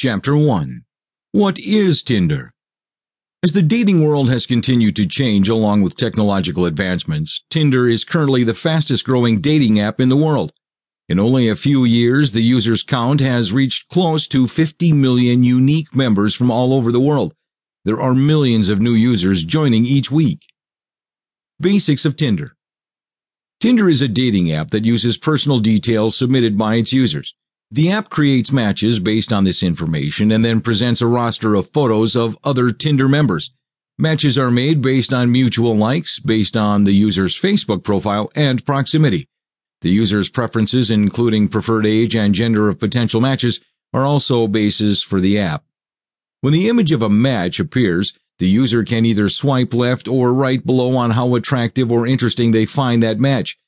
Chapter 1 What is Tinder? As the dating world has continued to change along with technological advancements, Tinder is currently the fastest growing dating app in the world. In only a few years, the users count has reached close to 50 million unique members from all over the world. There are millions of new users joining each week. Basics of Tinder Tinder is a dating app that uses personal details submitted by its users. The app creates matches based on this information and then presents a roster of photos of other Tinder members. Matches are made based on mutual likes, based on the user's Facebook profile, and proximity. The user's preferences, including preferred age and gender of potential matches, are also bases for the app. When the image of a match appears, the user can either swipe left or right below on how attractive or interesting they find that match.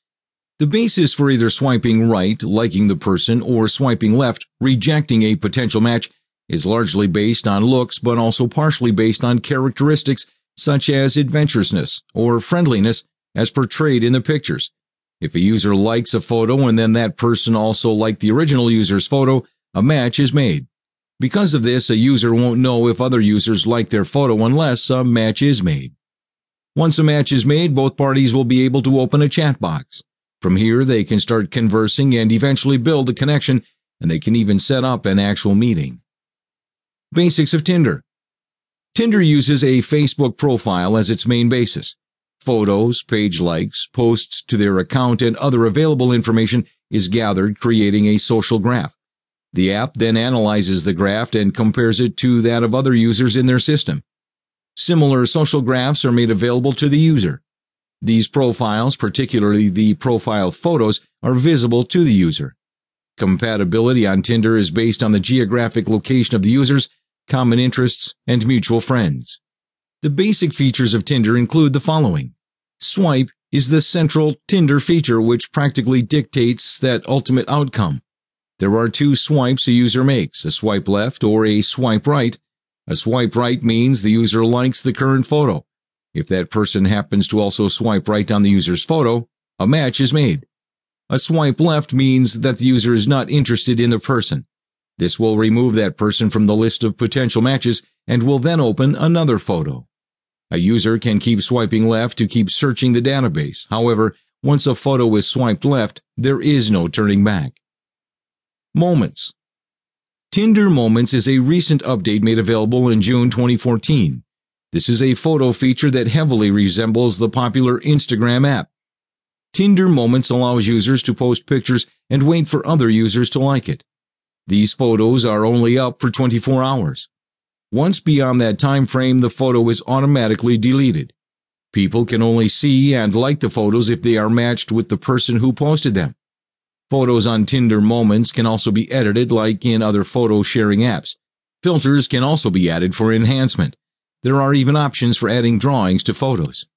The basis for either swiping right, liking the person, or swiping left, rejecting a potential match, is largely based on looks but also partially based on characteristics such as adventurousness or friendliness as portrayed in the pictures. If a user likes a photo and then that person also liked the original user's photo, a match is made. Because of this, a user won't know if other users like their photo unless a match is made. Once a match is made, both parties will be able to open a chat box. From here, they can start conversing and eventually build a connection, and they can even set up an actual meeting. Basics of Tinder Tinder uses a Facebook profile as its main basis. Photos, page likes, posts to their account, and other available information is gathered, creating a social graph. The app then analyzes the graph and compares it to that of other users in their system. Similar social graphs are made available to the user. These profiles, particularly the profile photos, are visible to the user. Compatibility on Tinder is based on the geographic location of the users, common interests, and mutual friends. The basic features of Tinder include the following. Swipe is the central Tinder feature which practically dictates that ultimate outcome. There are two swipes a user makes, a swipe left or a swipe right. A swipe right means the user likes the current photo. If that person happens to also swipe right on the user's photo, a match is made. A swipe left means that the user is not interested in the person. This will remove that person from the list of potential matches and will then open another photo. A user can keep swiping left to keep searching the database. However, once a photo is swiped left, there is no turning back. Moments Tinder Moments is a recent update made available in June 2014. This is a photo feature that heavily resembles the popular Instagram app. Tinder Moments allows users to post pictures and wait for other users to like it. These photos are only up for 24 hours. Once beyond that time frame, the photo is automatically deleted. People can only see and like the photos if they are matched with the person who posted them. Photos on Tinder Moments can also be edited like in other photo sharing apps. Filters can also be added for enhancement. There are even options for adding drawings to photos.